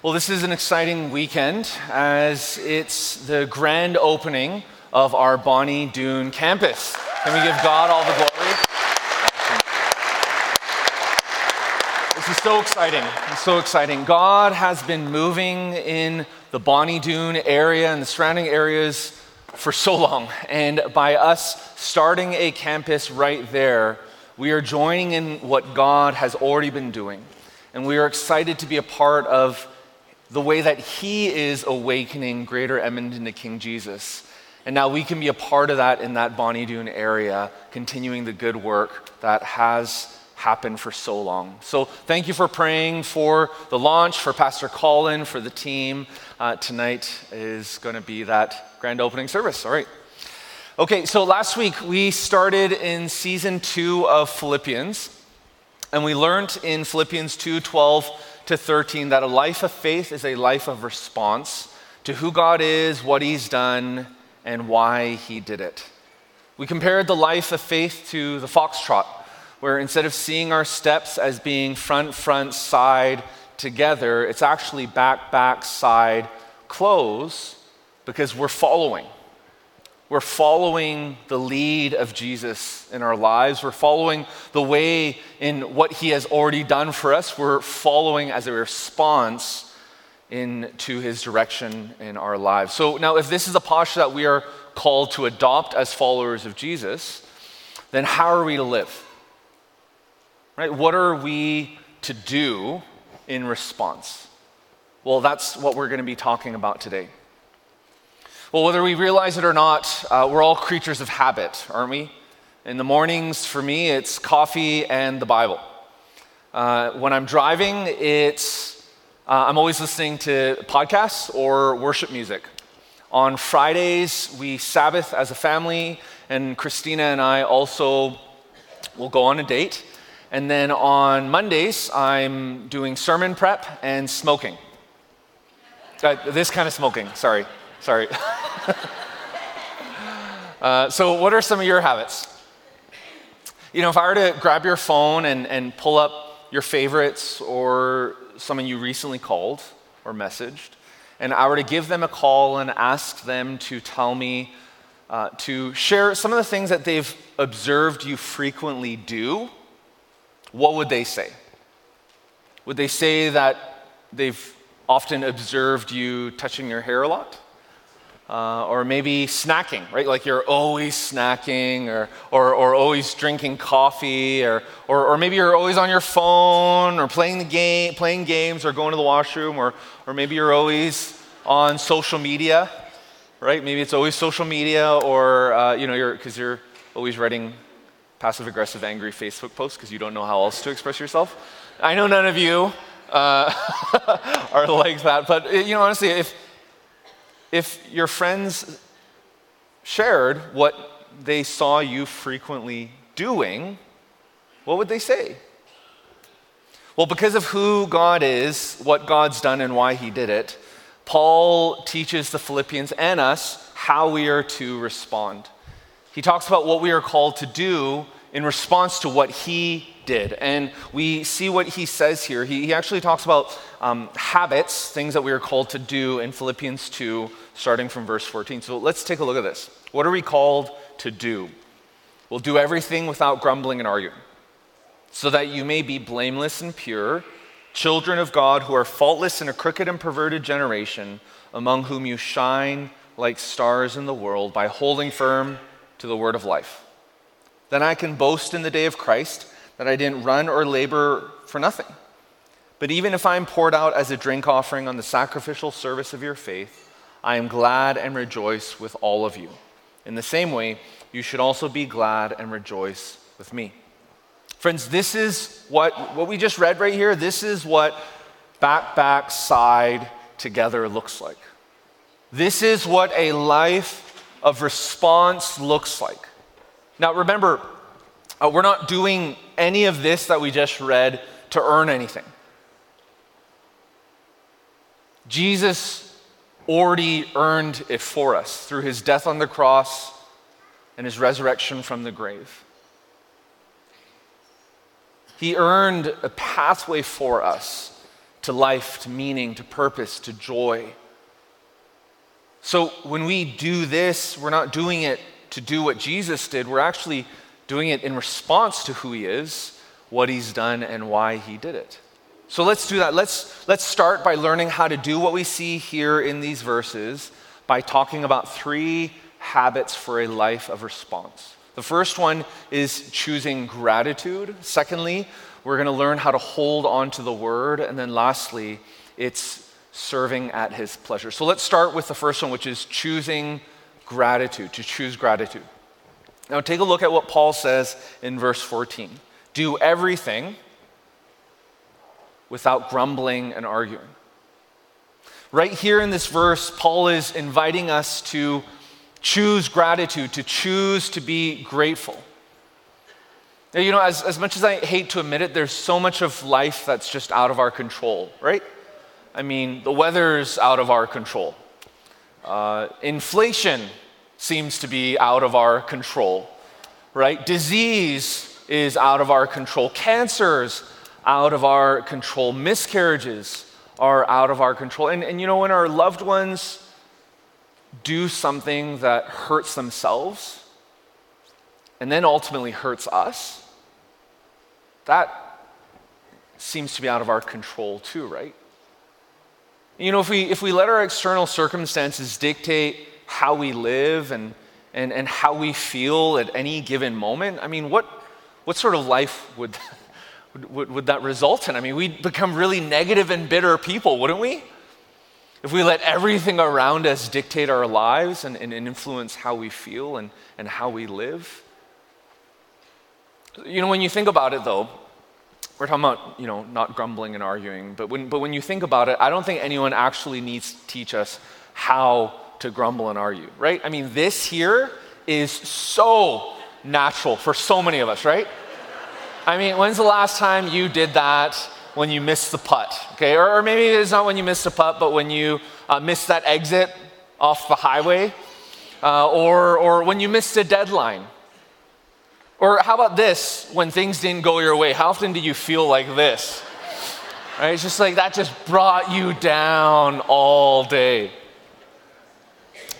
Well, this is an exciting weekend as it's the grand opening of our Bonnie Doon campus. Can we give God all the glory? This is so exciting. It's so exciting. God has been moving in the Bonnie Doon area and the surrounding areas for so long. And by us starting a campus right there, we are joining in what God has already been doing. And we are excited to be a part of the way that He is awakening Greater Edmonton to King Jesus. And now we can be a part of that in that Bonnie Doon area, continuing the good work that has happened for so long. So thank you for praying for the launch, for Pastor Colin, for the team. Uh, tonight is going to be that grand opening service. All right. Okay, so last week we started in season two of Philippians, and we learned in Philippians 2 12 to 13 that a life of faith is a life of response to who God is, what He's done, and why He did it. We compared the life of faith to the foxtrot, where instead of seeing our steps as being front, front, side together, it's actually back, back, side, close, because we're following. We're following the lead of Jesus in our lives. We're following the way in what he has already done for us. We're following as a response into his direction in our lives. So now, if this is a posture that we are called to adopt as followers of Jesus, then how are we to live? Right? What are we to do in response? Well, that's what we're going to be talking about today. Well, whether we realize it or not, uh, we're all creatures of habit, aren't we? In the mornings, for me, it's coffee and the Bible. Uh, when I'm driving, it's uh, I'm always listening to podcasts or worship music. On Fridays, we Sabbath as a family, and Christina and I also will go on a date. And then on Mondays, I'm doing sermon prep and smoking. Uh, this kind of smoking, sorry. Sorry. uh, so, what are some of your habits? You know, if I were to grab your phone and, and pull up your favorites or someone you recently called or messaged, and I were to give them a call and ask them to tell me, uh, to share some of the things that they've observed you frequently do, what would they say? Would they say that they've often observed you touching your hair a lot? Uh, or maybe snacking, right? Like you're always snacking or, or, or always drinking coffee, or, or, or, maybe you're always on your phone or playing, the game, playing games or going to the washroom, or, or maybe you're always on social media, right? Maybe it's always social media, or, uh, you know, you're, because you're always writing passive aggressive, angry Facebook posts because you don't know how else to express yourself. I know none of you uh, are like that, but, you know, honestly, if, if your friends shared what they saw you frequently doing, what would they say? Well, because of who God is, what God's done, and why He did it, Paul teaches the Philippians and us how we are to respond. He talks about what we are called to do in response to what He did. And we see what he says here. He, he actually talks about um, habits, things that we are called to do in Philippians 2, starting from verse 14. So let's take a look at this. What are we called to do? We'll do everything without grumbling and arguing, so that you may be blameless and pure, children of God who are faultless in a crooked and perverted generation, among whom you shine like stars in the world by holding firm to the word of life. Then I can boast in the day of Christ that I didn't run or labor for nothing. But even if I am poured out as a drink offering on the sacrificial service of your faith, I am glad and rejoice with all of you. In the same way, you should also be glad and rejoice with me. Friends, this is what, what we just read right here. This is what back, back, side together looks like. This is what a life of response looks like. Now, remember, uh, we're not doing any of this that we just read to earn anything. Jesus already earned it for us through his death on the cross and his resurrection from the grave. He earned a pathway for us to life, to meaning, to purpose, to joy. So when we do this, we're not doing it to do what Jesus did, we're actually doing it in response to who he is, what he's done, and why he did it. So let's do that. Let's, let's start by learning how to do what we see here in these verses by talking about three habits for a life of response. The first one is choosing gratitude. Secondly, we're going to learn how to hold on to the word. And then lastly, it's serving at his pleasure. So let's start with the first one, which is choosing gratitude, to choose gratitude. Now, take a look at what Paul says in verse 14 do everything without grumbling and arguing. Right here in this verse, Paul is inviting us to choose gratitude, to choose to be grateful. Now, you know, as, as much as I hate to admit it, there's so much of life that's just out of our control, right? I mean, the weather's out of our control. Uh, inflation seems to be out of our control, right? Disease is out of our control. Cancer's out of our control. Miscarriages are out of our control. And, and you know, when our loved ones do something that hurts themselves and then ultimately hurts us, that seems to be out of our control too, right? You know, if we, if we let our external circumstances dictate how we live and, and, and how we feel at any given moment, I mean, what, what sort of life would, would, would that result in? I mean, we'd become really negative and bitter people, wouldn't we? If we let everything around us dictate our lives and, and influence how we feel and, and how we live. You know, when you think about it, though, we're talking about, you know, not grumbling and arguing, but when, but when you think about it, I don't think anyone actually needs to teach us how to grumble and argue, right? I mean, this here is so natural for so many of us, right? I mean, when's the last time you did that when you missed the putt? Okay, or, or maybe it's not when you missed the putt, but when you uh, missed that exit off the highway, uh, or, or when you missed a deadline, or how about this when things didn't go your way? How often do you feel like this? Right? It's just like that just brought you down all day.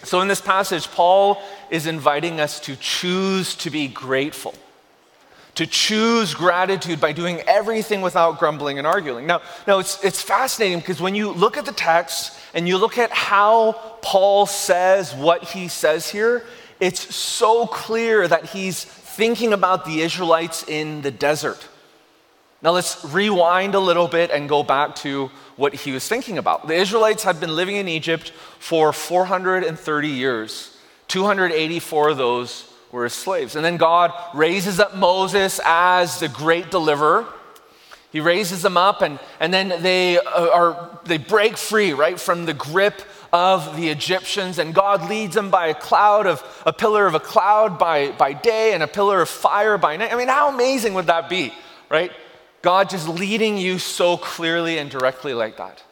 So, in this passage, Paul is inviting us to choose to be grateful, to choose gratitude by doing everything without grumbling and arguing. Now, now it's, it's fascinating because when you look at the text and you look at how Paul says what he says here, it's so clear that he's thinking about the Israelites in the desert. Now let's rewind a little bit and go back to what he was thinking about. The Israelites had been living in Egypt for 430 years. 284 of those were as slaves. And then God raises up Moses as the great deliverer. He raises them up, and, and then they, uh, are, they break free, right, from the grip of the Egyptians, and God leads them by a cloud of a pillar of a cloud by, by day and a pillar of fire by night. I mean, how amazing would that be, right? God just leading you so clearly and directly like that.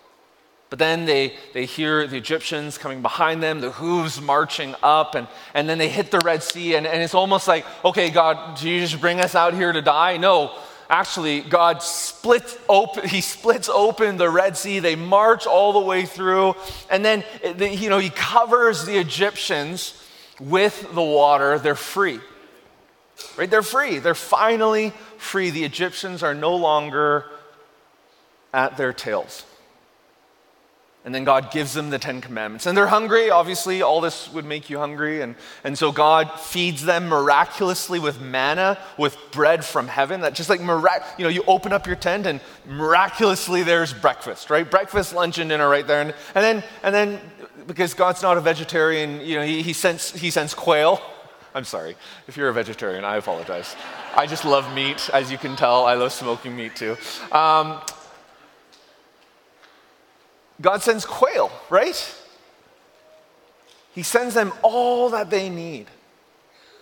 But then they, they hear the Egyptians coming behind them, the hooves marching up, and, and then they hit the Red Sea, and, and it's almost like, okay, God, do you just bring us out here to die? No, actually, God splits open, he splits open the Red Sea. They march all the way through. And then, you know, he covers the Egyptians with the water. They're free. Right? They're free. They're finally free. The Egyptians are no longer at their tails. And then God gives them the Ten Commandments. And they're hungry. Obviously, all this would make you hungry. And, and so God feeds them miraculously with manna, with bread from heaven. That just like, mirac- you know, you open up your tent and miraculously there's breakfast, right? Breakfast, lunch, and dinner right there. And, and, then, and then, because God's not a vegetarian, you know, he, he, sends, he sends quail. I'm sorry. If you're a vegetarian, I apologize. I just love meat, as you can tell. I love smoking meat too. Um, God sends quail, right? He sends them all that they need,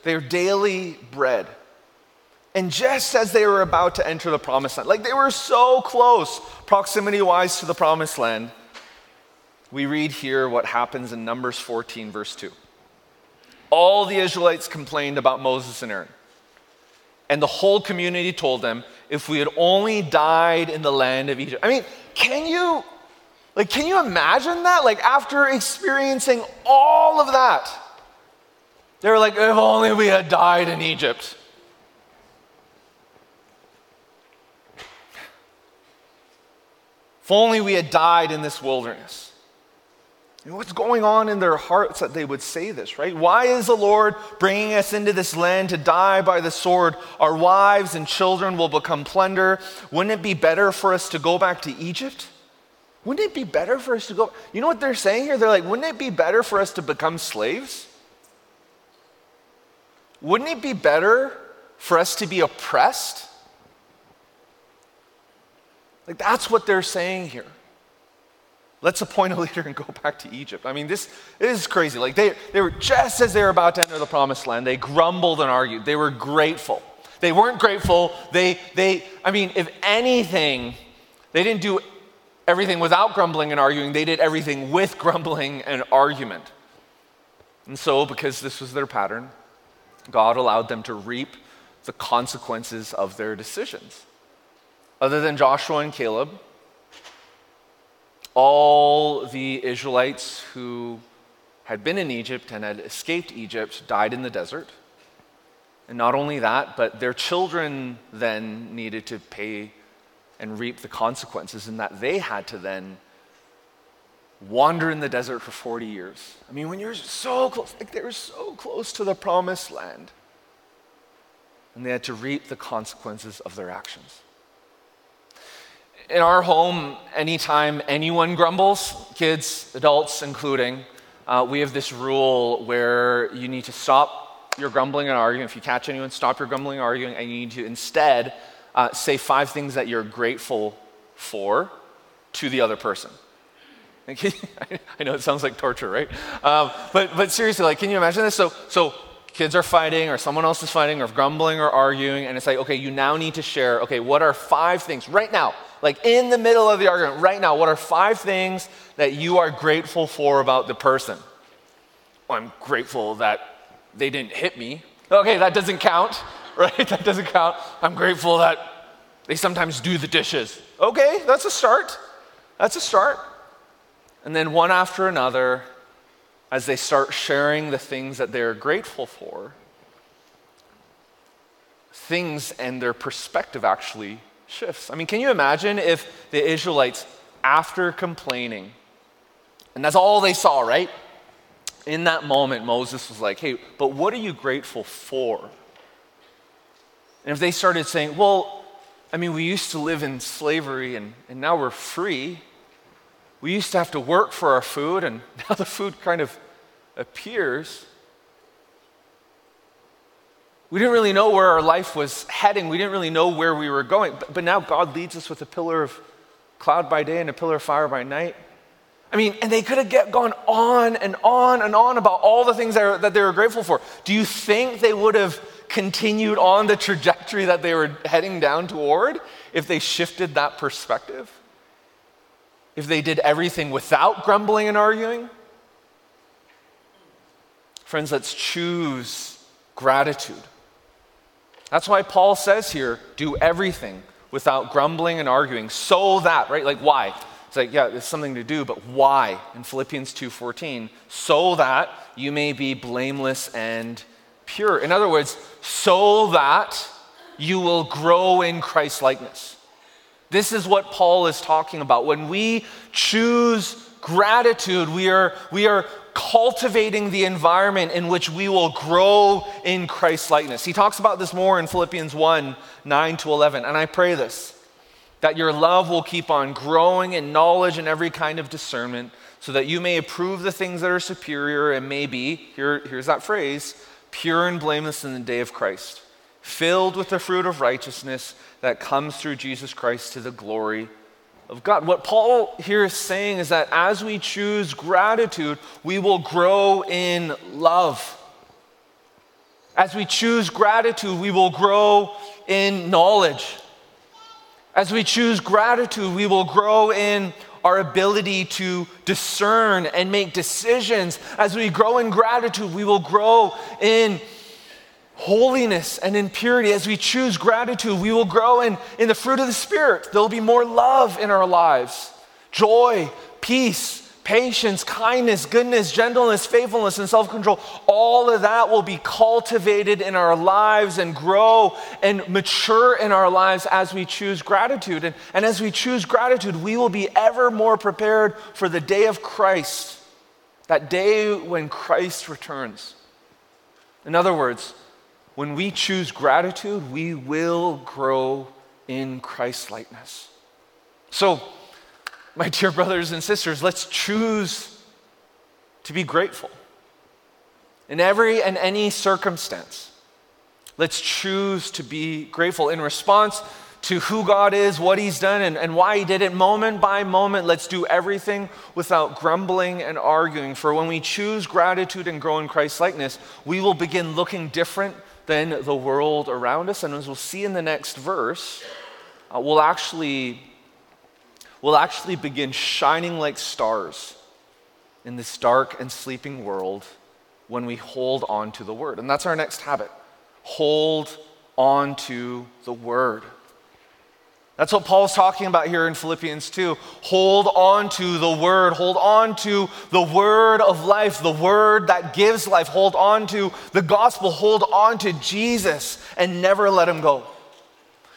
their daily bread. And just as they were about to enter the promised land, like they were so close, proximity wise, to the promised land, we read here what happens in Numbers 14, verse 2. All the Israelites complained about Moses and Aaron. And the whole community told them, if we had only died in the land of Egypt. I mean, can you, like, can you imagine that? Like, after experiencing all of that, they were like, if only we had died in Egypt. If only we had died in this wilderness. What's going on in their hearts that they would say this, right? Why is the Lord bringing us into this land to die by the sword? Our wives and children will become plunder. Wouldn't it be better for us to go back to Egypt? Wouldn't it be better for us to go? You know what they're saying here? They're like, wouldn't it be better for us to become slaves? Wouldn't it be better for us to be oppressed? Like, that's what they're saying here. Let's appoint a leader and go back to Egypt. I mean, this, this is crazy. Like, they, they were just as they were about to enter the promised land, they grumbled and argued. They were grateful. They weren't grateful. They, they, I mean, if anything, they didn't do everything without grumbling and arguing, they did everything with grumbling and argument. And so, because this was their pattern, God allowed them to reap the consequences of their decisions. Other than Joshua and Caleb, all the Israelites who had been in Egypt and had escaped Egypt died in the desert. And not only that, but their children then needed to pay and reap the consequences, in that they had to then wander in the desert for 40 years. I mean, when you're so close, like they were so close to the promised land, and they had to reap the consequences of their actions in our home, anytime anyone grumbles, kids, adults including, uh, we have this rule where you need to stop your grumbling and arguing. If you catch anyone, stop your grumbling and arguing, and you need to instead uh, say five things that you're grateful for to the other person. I know it sounds like torture, right? Um, but, but seriously, like, can you imagine this? So, so kids are fighting, or someone else is fighting, or grumbling or arguing, and it's like, okay, you now need to share, okay, what are five things right now? Like in the middle of the argument right now, what are five things that you are grateful for about the person? Well, I'm grateful that they didn't hit me. Okay, that doesn't count, right? That doesn't count. I'm grateful that they sometimes do the dishes. Okay, that's a start. That's a start. And then one after another, as they start sharing the things that they're grateful for, things and their perspective actually shifts. I mean, can you imagine if the Israelites, after complaining, and that's all they saw, right? In that moment, Moses was like, hey, but what are you grateful for? And if they started saying, well, I mean, we used to live in slavery and, and now we're free. We used to have to work for our food and now the food kind of appears. We didn't really know where our life was heading. We didn't really know where we were going. But, but now God leads us with a pillar of cloud by day and a pillar of fire by night. I mean, and they could have gone on and on and on about all the things that, that they were grateful for. Do you think they would have continued on the trajectory that they were heading down toward if they shifted that perspective? If they did everything without grumbling and arguing? Friends, let's choose gratitude. That's why Paul says here, do everything without grumbling and arguing, so that, right? Like why? It's like, yeah, there's something to do, but why? In Philippians 2:14, so that you may be blameless and pure. In other words, so that you will grow in Christ likeness. This is what Paul is talking about. When we choose gratitude, we are, we are cultivating the environment in which we will grow in Christ likeness. He talks about this more in Philippians 1 9 to 11. And I pray this that your love will keep on growing in knowledge and every kind of discernment, so that you may approve the things that are superior and may be, here, here's that phrase, pure and blameless in the day of Christ, filled with the fruit of righteousness that comes through Jesus Christ to the glory of God. What Paul here is saying is that as we choose gratitude, we will grow in love. As we choose gratitude, we will grow in knowledge. As we choose gratitude, we will grow in our ability to discern and make decisions. As we grow in gratitude, we will grow in holiness and in purity. As we choose gratitude, we will grow in, in the fruit of the Spirit. There'll be more love in our lives, joy, peace, patience, kindness, goodness, gentleness, faithfulness, and self control. All of that will be cultivated in our lives and grow and mature in our lives as we choose gratitude. And, and as we choose gratitude, we will be ever more prepared for the day of Christ, that day when Christ returns. In other words, when we choose gratitude, we will grow in Christ likeness. So, my dear brothers and sisters, let's choose to be grateful. In every and any circumstance, let's choose to be grateful in response to who God is, what He's done, and, and why He did it moment by moment. Let's do everything without grumbling and arguing. For when we choose gratitude and grow in Christ likeness, we will begin looking different than the world around us. And as we'll see in the next verse, uh, we'll actually we'll actually begin shining like stars in this dark and sleeping world when we hold on to the word. And that's our next habit hold on to the word. That's what Paul's talking about here in Philippians 2. Hold on to the word. Hold on to the word of life, the word that gives life. Hold on to the gospel. Hold on to Jesus and never let him go.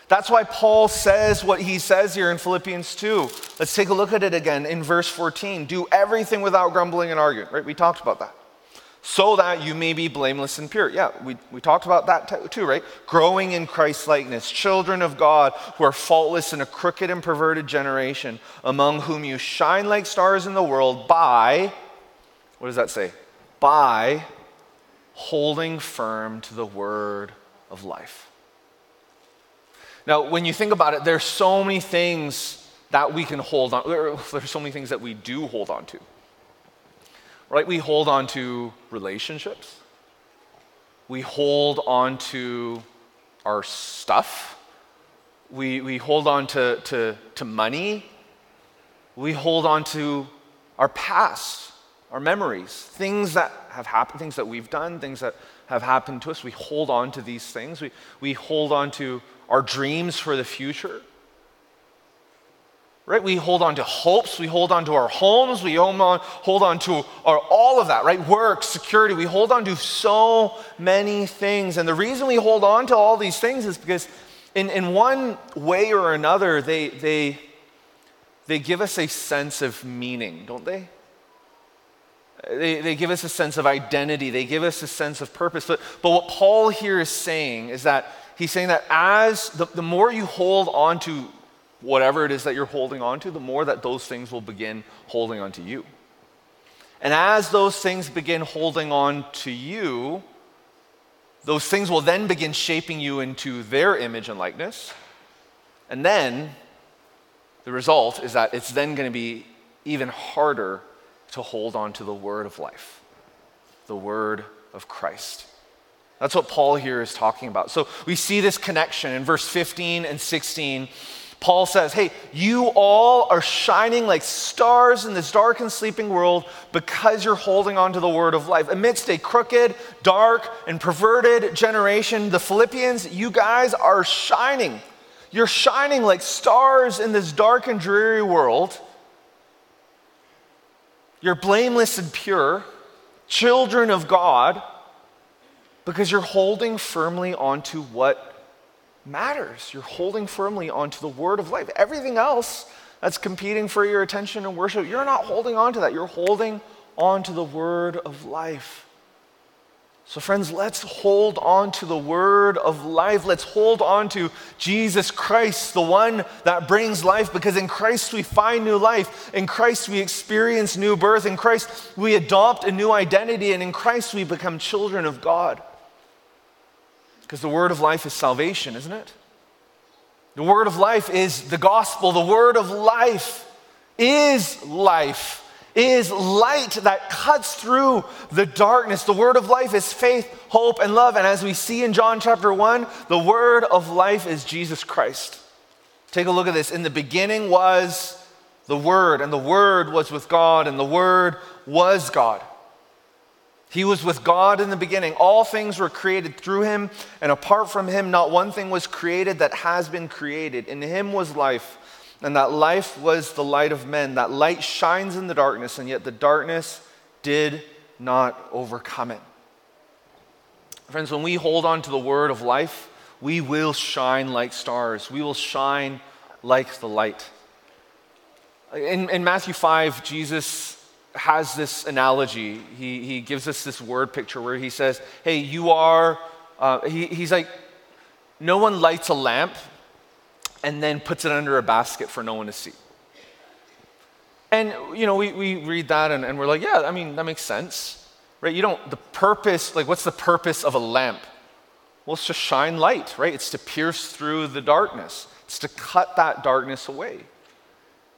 That's why Paul says what he says here in Philippians 2. Let's take a look at it again in verse 14. Do everything without grumbling and arguing, right? We talked about that. So that you may be blameless and pure. Yeah, we, we talked about that too, right? Growing in Christ likeness, children of God who are faultless in a crooked and perverted generation, among whom you shine like stars in the world by, what does that say? By holding firm to the word of life. Now, when you think about it, there's so many things that we can hold on. There's so many things that we do hold on to. Right? We hold on to relationships. We hold on to our stuff. We, we hold on to, to, to money. We hold on to our past, our memories, things that have happened, things that we've done, things that have happened to us. We hold on to these things. We, we hold on to our dreams for the future. Right? We hold on to hopes, we hold on to our homes, we hold on, to our, all of that, right? Work, security, we hold on to so many things. And the reason we hold on to all these things is because, in, in one way or another, they, they, they give us a sense of meaning, don't they? They, they give us a sense of identity, they give us a sense of purpose. But, but what Paul here is saying is that he's saying that as the, the more you hold on to whatever it is that you're holding on to, the more that those things will begin holding on to you. And as those things begin holding on to you, those things will then begin shaping you into their image and likeness. And then the result is that it's then going to be even harder to hold on to the word of life, the word of Christ. That's what Paul here is talking about. So we see this connection in verse 15 and 16. Paul says, Hey, you all are shining like stars in this dark and sleeping world because you're holding on to the word of life. Amidst a crooked, dark, and perverted generation, the Philippians, you guys are shining. You're shining like stars in this dark and dreary world. You're blameless and pure, children of God because you're holding firmly onto what matters. You're holding firmly onto the word of life. Everything else that's competing for your attention and worship, you're not holding on to that. You're holding on to the word of life. So, friends, let's hold on to the word of life. Let's hold on to Jesus Christ, the one that brings life, because in Christ we find new life. In Christ we experience new birth. In Christ we adopt a new identity. And in Christ we become children of God. Because the word of life is salvation, isn't it? The word of life is the gospel. The word of life is life, is light that cuts through the darkness. The word of life is faith, hope, and love. And as we see in John chapter 1, the word of life is Jesus Christ. Take a look at this. In the beginning was the Word, and the Word was with God, and the Word was God. He was with God in the beginning. All things were created through him, and apart from him, not one thing was created that has been created. In him was life, and that life was the light of men. That light shines in the darkness, and yet the darkness did not overcome it. Friends, when we hold on to the word of life, we will shine like stars. We will shine like the light. In, in Matthew 5, Jesus has this analogy. He, he gives us this word picture where he says, Hey, you are, uh, he, he's like, no one lights a lamp and then puts it under a basket for no one to see. And, you know, we, we read that and, and we're like, yeah, I mean, that makes sense, right? You don't, the purpose, like, what's the purpose of a lamp? Well, it's to shine light, right? It's to pierce through the darkness, it's to cut that darkness away.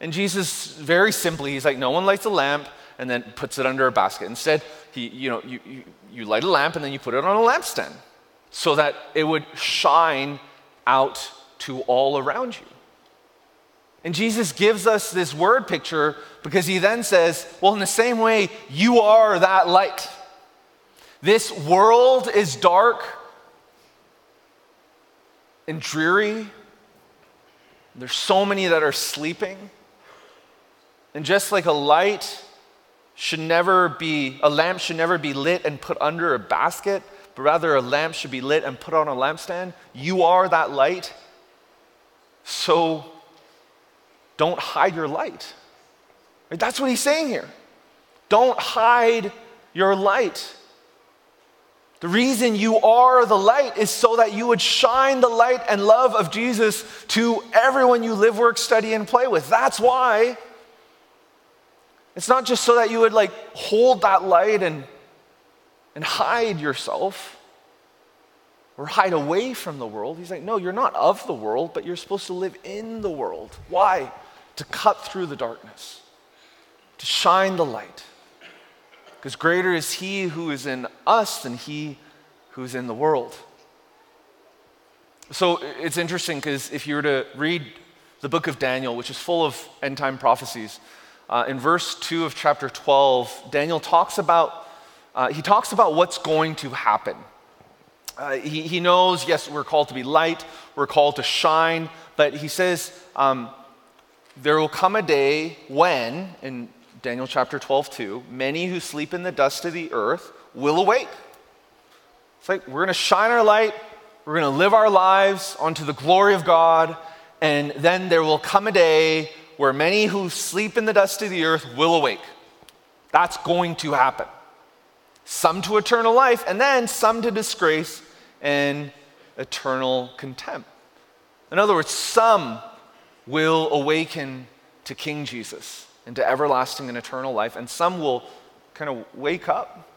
And Jesus, very simply, he's like, no one lights a lamp and then puts it under a basket. Instead, he, you know, you, you, you light a lamp and then you put it on a lampstand so that it would shine out to all around you. And Jesus gives us this word picture because he then says, Well, in the same way, you are that light. This world is dark and dreary. There's so many that are sleeping. And just like a light should never be, a lamp should never be lit and put under a basket, but rather a lamp should be lit and put on a lampstand, you are that light. So don't hide your light. That's what he's saying here. Don't hide your light. The reason you are the light is so that you would shine the light and love of Jesus to everyone you live, work, study, and play with. That's why. It's not just so that you would like hold that light and, and hide yourself or hide away from the world. He's like, no, you're not of the world, but you're supposed to live in the world. Why? to cut through the darkness, to shine the light. Because greater is He who is in us than He who is in the world. So it's interesting because if you were to read the book of Daniel, which is full of end time prophecies, uh, in verse 2 of chapter 12, Daniel talks about, uh, he talks about what's going to happen. Uh, he, he knows, yes, we're called to be light, we're called to shine, but he says, um, there will come a day when, in Daniel chapter 12, 2, many who sleep in the dust of the earth will awake. It's like we're going to shine our light, we're going to live our lives unto the glory of God, and then there will come a day where many who sleep in the dust of the earth will awake. That's going to happen. Some to eternal life, and then some to disgrace and eternal contempt. In other words, some will awaken to King Jesus and to everlasting and eternal life, and some will kind of wake up,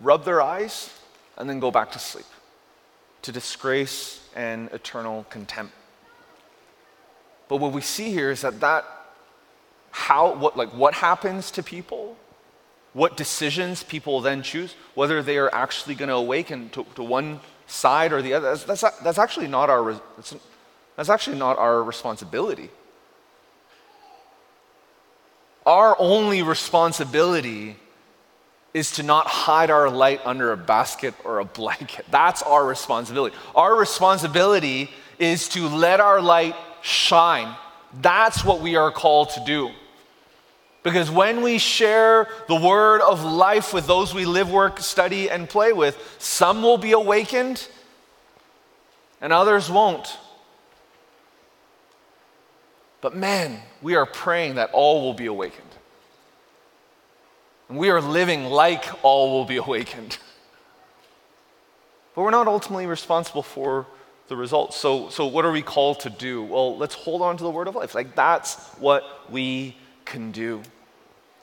rub their eyes, and then go back to sleep to disgrace and eternal contempt. But what we see here is that that how what like what happens to people, what decisions people then choose, whether they are actually going to awaken to, to one side or the other, that's, that's, that's actually not our that's actually not our responsibility. Our only responsibility is to not hide our light under a basket or a blanket. That's our responsibility. Our responsibility is to let our light shine. That's what we are called to do. Because when we share the word of life with those we live, work, study, and play with, some will be awakened and others won't. But man, we are praying that all will be awakened. And we are living like all will be awakened. But we're not ultimately responsible for the results. So, so what are we called to do? Well, let's hold on to the word of life. Like that's what we can do.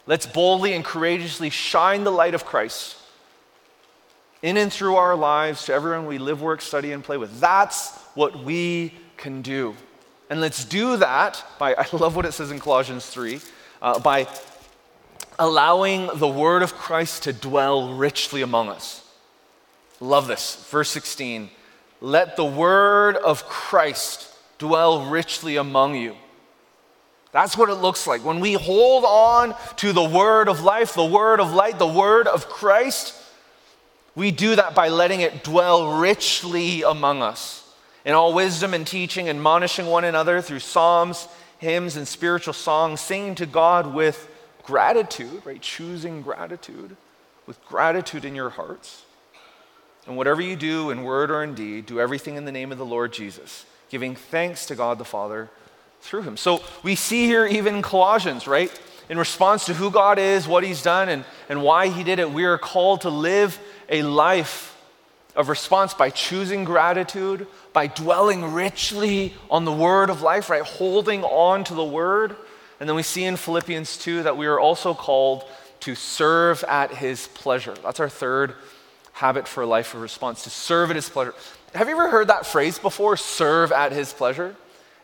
Let's boldly and courageously shine the light of Christ in and through our lives to everyone we live, work, study, and play with. That's what we can do. And let's do that by, I love what it says in Colossians 3, uh, by allowing the word of Christ to dwell richly among us. Love this. Verse 16 let the word of Christ dwell richly among you. That's what it looks like. When we hold on to the word of life, the word of light, the word of Christ, We do that by letting it dwell richly among us in all wisdom and teaching, admonishing one another through psalms, hymns, and spiritual songs, singing to God with gratitude, right? Choosing gratitude, with gratitude in your hearts. And whatever you do in word or in deed, do everything in the name of the Lord Jesus, giving thanks to God the Father through him. So we see here, even Colossians, right? In response to who God is, what he's done, and, and why he did it, we are called to live a life of response by choosing gratitude, by dwelling richly on the word of life, right? Holding on to the word. And then we see in Philippians 2 that we are also called to serve at his pleasure. That's our third habit for a life of response, to serve at his pleasure. Have you ever heard that phrase before, serve at his pleasure?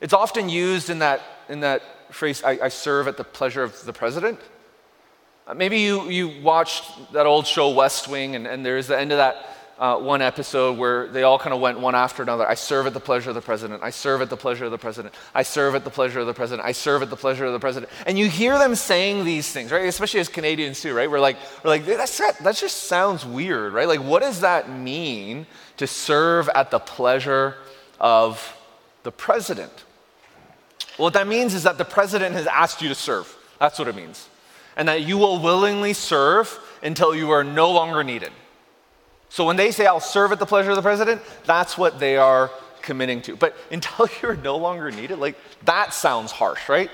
It's often used in that, in that phrase, I, I serve at the pleasure of the president. Uh, maybe you, you watched that old show, West Wing, and, and there's the end of that uh, one episode where they all kind of went one after another. I serve at the pleasure of the president. I serve at the pleasure of the president. I serve at the pleasure of the president. I serve at the pleasure of the president. And you hear them saying these things, right? Especially as Canadians too, right? We're like, we're like that's, that just sounds weird, right? Like, what does that mean to serve at the pleasure of the president? What that means is that the president has asked you to serve. That's what it means. And that you will willingly serve until you are no longer needed. So when they say, I'll serve at the pleasure of the president, that's what they are committing to. But until you're no longer needed, like that sounds harsh, right?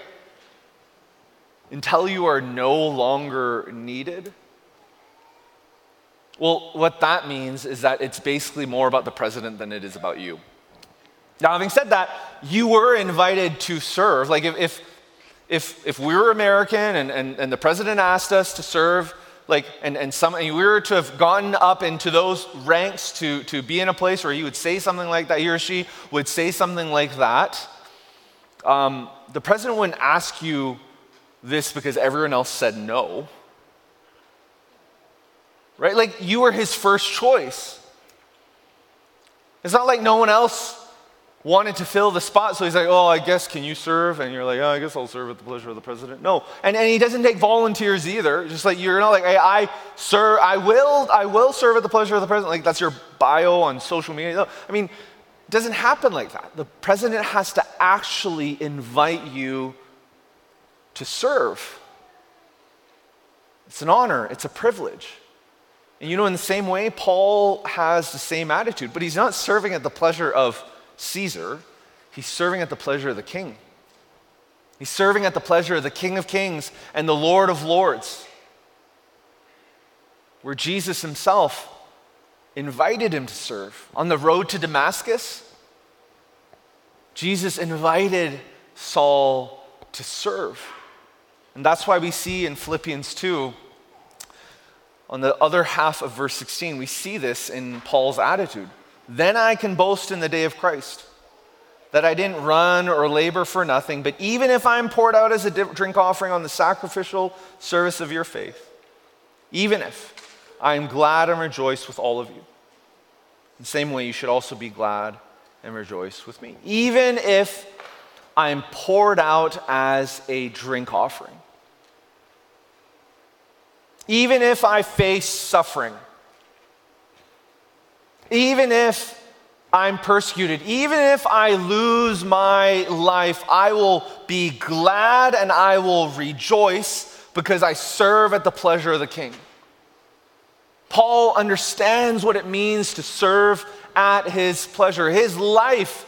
Until you are no longer needed. Well, what that means is that it's basically more about the president than it is about you. Now, having said that, you were invited to serve. Like, if, if, if, if we were American and, and, and the president asked us to serve, like and, and some and we were to have gotten up into those ranks to, to be in a place where he would say something like that he or she would say something like that um, the president wouldn't ask you this because everyone else said no. Right? Like you were his first choice. It's not like no one else wanted to fill the spot. So he's like, Oh, I guess, can you serve? And you're like, Oh, I guess I'll serve at the pleasure of the president. No. And, and he doesn't take volunteers either. Just like you're not like, hey, I serve, I will, I will serve at the pleasure of the president. Like that's your bio on social media. No. I mean, it doesn't happen like that. The president has to actually invite you to serve. It's an honor, it's a privilege. And you know, in the same way, Paul has the same attitude, but he's not serving at the pleasure of Caesar, he's serving at the pleasure of the king. He's serving at the pleasure of the King of Kings and the Lord of Lords, where Jesus himself invited him to serve. On the road to Damascus, Jesus invited Saul to serve. And that's why we see in Philippians 2, on the other half of verse 16, we see this in Paul's attitude. Then I can boast in the day of Christ that I didn't run or labor for nothing, but even if I'm poured out as a drink offering on the sacrificial service of your faith, even if I am glad and rejoice with all of you. In the same way, you should also be glad and rejoice with me. Even if I'm poured out as a drink offering. Even if I face suffering even if I'm persecuted, even if I lose my life, I will be glad and I will rejoice because I serve at the pleasure of the king. Paul understands what it means to serve at his pleasure. His life,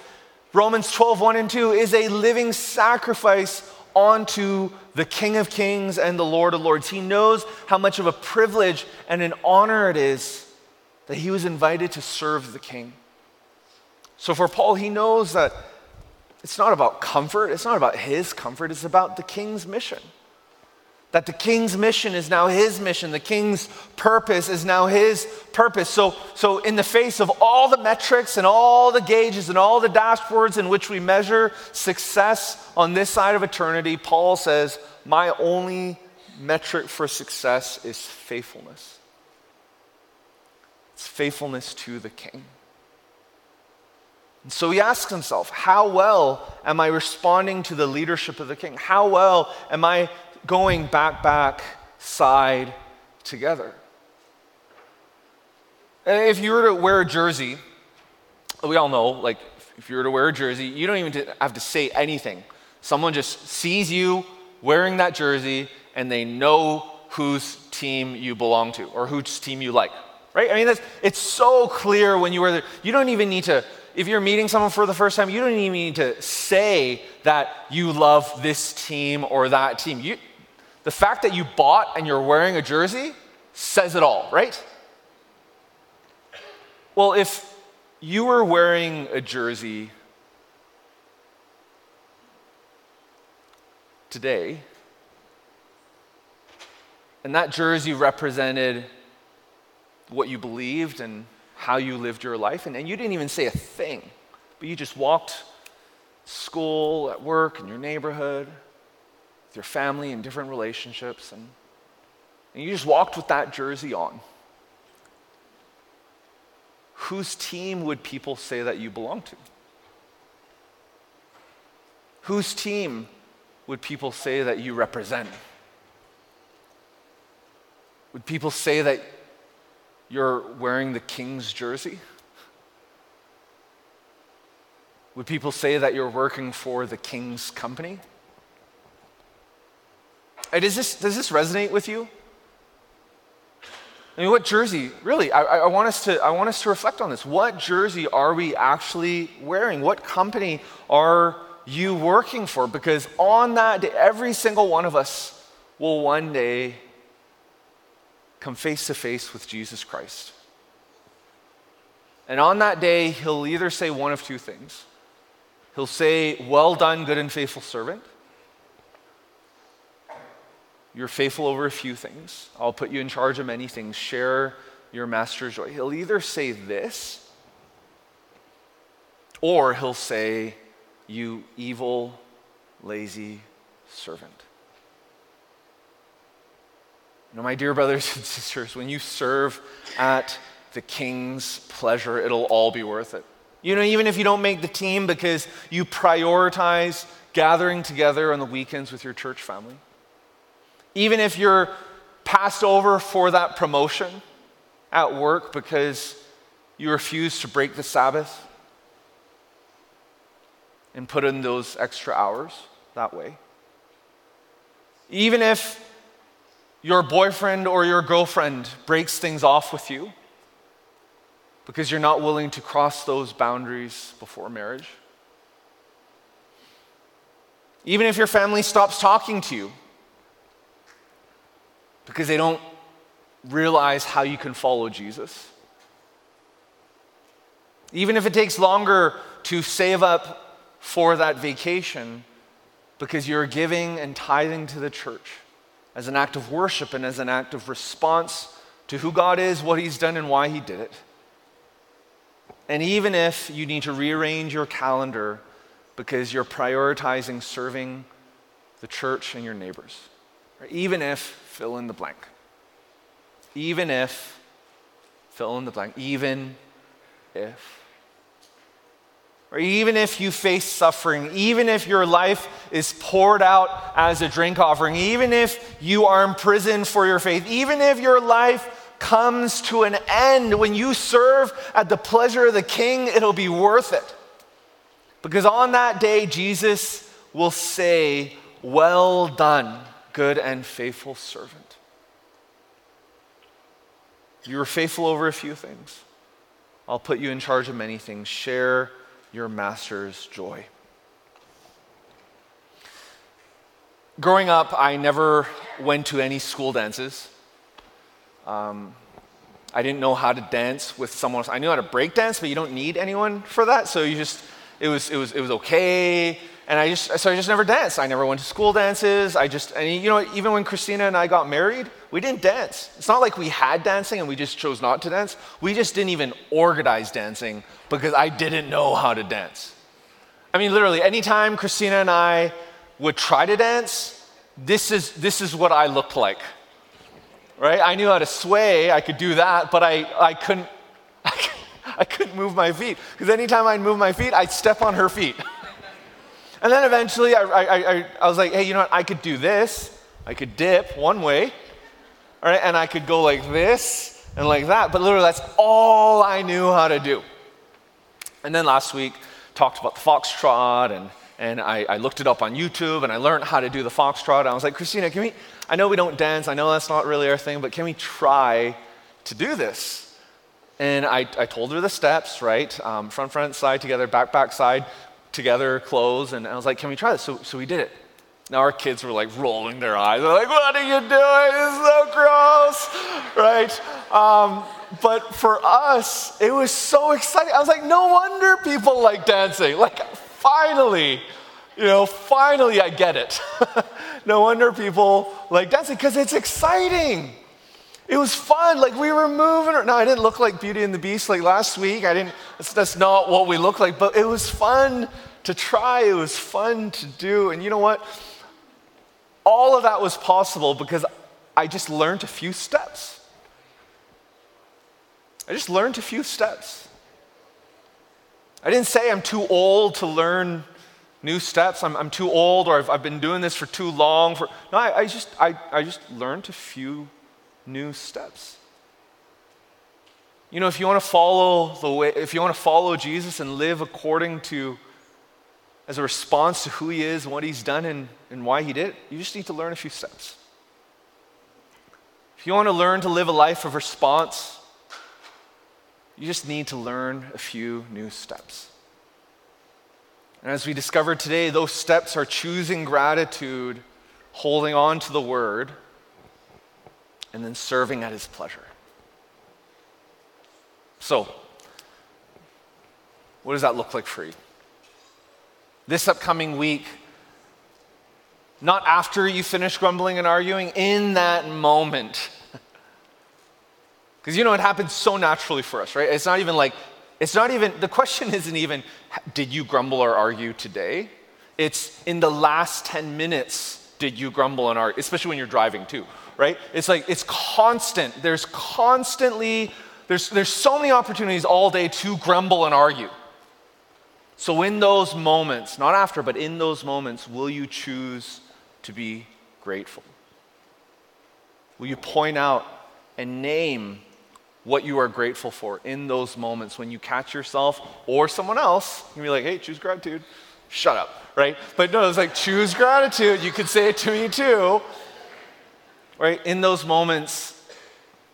Romans 12, 1 and 2, is a living sacrifice onto the King of Kings and the Lord of Lords. He knows how much of a privilege and an honor it is that he was invited to serve the king. So for Paul, he knows that it's not about comfort, it's not about his comfort, it's about the king's mission. That the king's mission is now his mission, the king's purpose is now his purpose. So, so, in the face of all the metrics and all the gauges and all the dashboards in which we measure success on this side of eternity, Paul says, My only metric for success is faithfulness. It's faithfulness to the king. And so he asks himself, How well am I responding to the leadership of the king? How well am I going back, back, side together? If you were to wear a jersey, we all know, like, if you were to wear a jersey, you don't even have to say anything. Someone just sees you wearing that jersey and they know whose team you belong to or whose team you like, right? I mean, that's, it's so clear when you wear the, you don't even need to, if you're meeting someone for the first time, you don't even need to say that you love this team or that team. You, the fact that you bought and you're wearing a jersey says it all, right? Well, if you were wearing a jersey today, and that jersey represented what you believed and how you lived your life. And, and you didn't even say a thing, but you just walked school, at work, in your neighborhood, with your family, in different relationships. And, and you just walked with that jersey on. Whose team would people say that you belong to? Whose team would people say that you represent? Would people say that you're wearing the king's jersey? Would people say that you're working for the king's company? does, this, does this resonate with you? I mean, what jersey, really, I, I, want us to, I want us to reflect on this. What jersey are we actually wearing? What company are you working for? Because on that day, every single one of us will one day come face to face with Jesus Christ. And on that day, he'll either say one of two things. He'll say, Well done, good and faithful servant. You're faithful over a few things. I'll put you in charge of many things. Share your master's joy. He'll either say this, or he'll say, You evil, lazy servant. Now, my dear brothers and sisters, when you serve at the king's pleasure, it'll all be worth it. You know, even if you don't make the team because you prioritize gathering together on the weekends with your church family, even if you're passed over for that promotion at work because you refuse to break the Sabbath and put in those extra hours that way. Even if your boyfriend or your girlfriend breaks things off with you because you're not willing to cross those boundaries before marriage. Even if your family stops talking to you because they don't realize how you can follow Jesus. Even if it takes longer to save up for that vacation because you're giving and tithing to the church as an act of worship and as an act of response to who God is, what He's done, and why He did it. And even if you need to rearrange your calendar because you're prioritizing serving the church and your neighbors, or even if, fill in the blank, even if, fill in the blank, even if or even if you face suffering, even if your life is poured out as a drink offering, even if you are imprisoned for your faith, even if your life comes to an end when you serve at the pleasure of the king, it'll be worth it. Because on that day, Jesus will say, Well done, good and faithful servant. You were faithful over a few things. I'll put you in charge of many things. Share your master's joy. Growing up, I never went to any school dances. Um, I didn't know how to dance with someone else. I knew how to break dance, but you don't need anyone for that. So you just, it was, it was, it was okay. And I just, so I just never danced. I never went to school dances. I just, and you know, even when Christina and I got married, we didn't dance. It's not like we had dancing and we just chose not to dance. We just didn't even organize dancing because I didn't know how to dance. I mean, literally, anytime Christina and I would try to dance, this is, this is what I looked like. Right? I knew how to sway, I could do that, but I, I couldn't. I couldn't move my feet because anytime I'd move my feet, I'd step on her feet. and then eventually I, I, I, I was like, hey, you know what? I could do this. I could dip one way, all right, and I could go like this, and like that. But literally, that's all I knew how to do. And then last week, talked about the foxtrot, and, and I, I looked it up on YouTube, and I learned how to do the foxtrot. And I was like, Christina, can we? I know we don't dance. I know that's not really our thing, but can we try to do this? And I, I told her the steps, right? Um, front, front, side together, back, back, side together, clothes, And I was like, can we try this? So, so we did it. Now our kids were like rolling their eyes. They're like, what are you doing? Is so gross, right? Um, but for us, it was so exciting. I was like, no wonder people like dancing. Like, finally, you know, finally I get it. no wonder people like dancing because it's exciting. It was fun. Like we were moving. Now I didn't look like Beauty and the Beast like last week. I didn't. That's, that's not what we look like. But it was fun to try. It was fun to do. And you know what? All of that was possible because I just learned a few steps. I just learned a few steps. I didn't say I'm too old to learn new steps. I'm, I'm too old or I've, I've, been doing this for too long. For, no, I, I just, I, I just learned a few new steps. You know, if you want to follow the way, if you want to follow Jesus and live according to, as a response to who he is what he's done and, and why he did it, you just need to learn a few steps. If you want to learn to live a life of response, you just need to learn a few new steps. And as we discovered today, those steps are choosing gratitude, holding on to the word, and then serving at his pleasure. So, what does that look like for you? This upcoming week, not after you finish grumbling and arguing, in that moment. Because you know, it happens so naturally for us, right? It's not even like, it's not even, the question isn't even, did you grumble or argue today? It's in the last 10 minutes, did you grumble and argue, especially when you're driving too, right? It's like, it's constant. There's constantly, there's, there's so many opportunities all day to grumble and argue. So, in those moments, not after, but in those moments, will you choose to be grateful? Will you point out and name what you are grateful for in those moments when you catch yourself or someone else? You be like, hey, choose gratitude. Shut up, right? But no, it's like, choose gratitude. You could say it to me too right? In those moments,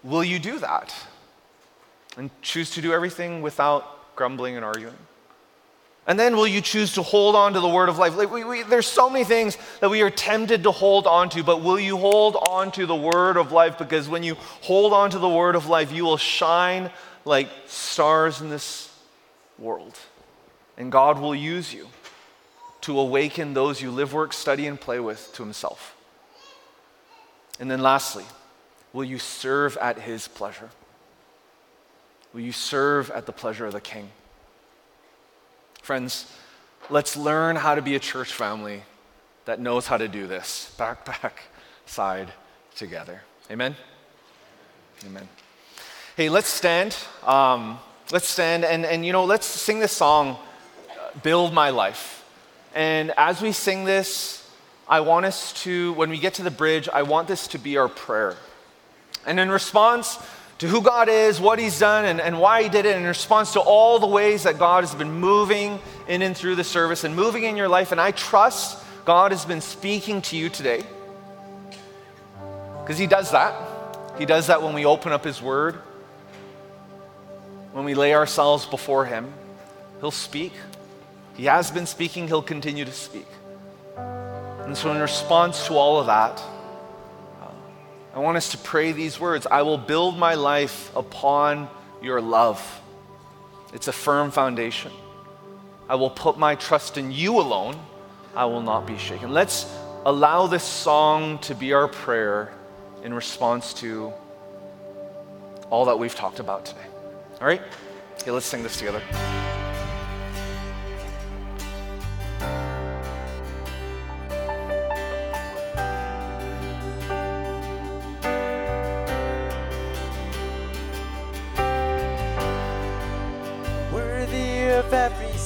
will you do that? And choose to do everything without grumbling and arguing? And then will you choose to hold on to the word of life? Like we, we, there's so many things that we are tempted to hold on to, but will you hold on to the word of life? Because when you hold on to the word of life, you will shine like stars in this world. And God will use you to awaken those you live, work, study, and play with to Himself. And then lastly, will you serve at his pleasure? Will you serve at the pleasure of the king? Friends, let's learn how to be a church family that knows how to do this back, back, side, together. Amen? Amen. Hey, let's stand. Um, let's stand and, and, you know, let's sing this song, Build My Life. And as we sing this, I want us to, when we get to the bridge, I want this to be our prayer. And in response to who God is, what He's done, and, and why He did it, in response to all the ways that God has been moving in and through the service and moving in your life, and I trust God has been speaking to you today. Because He does that. He does that when we open up His Word, when we lay ourselves before Him. He'll speak. He has been speaking, He'll continue to speak. And so, in response to all of that, uh, I want us to pray these words I will build my life upon your love. It's a firm foundation. I will put my trust in you alone. I will not be shaken. Let's allow this song to be our prayer in response to all that we've talked about today. All right? Okay, let's sing this together.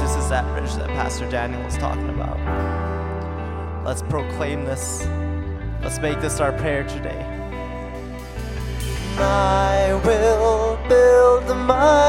this is that bridge that Pastor Daniel was talking about. Let's proclaim this. Let's make this our prayer today. I will build my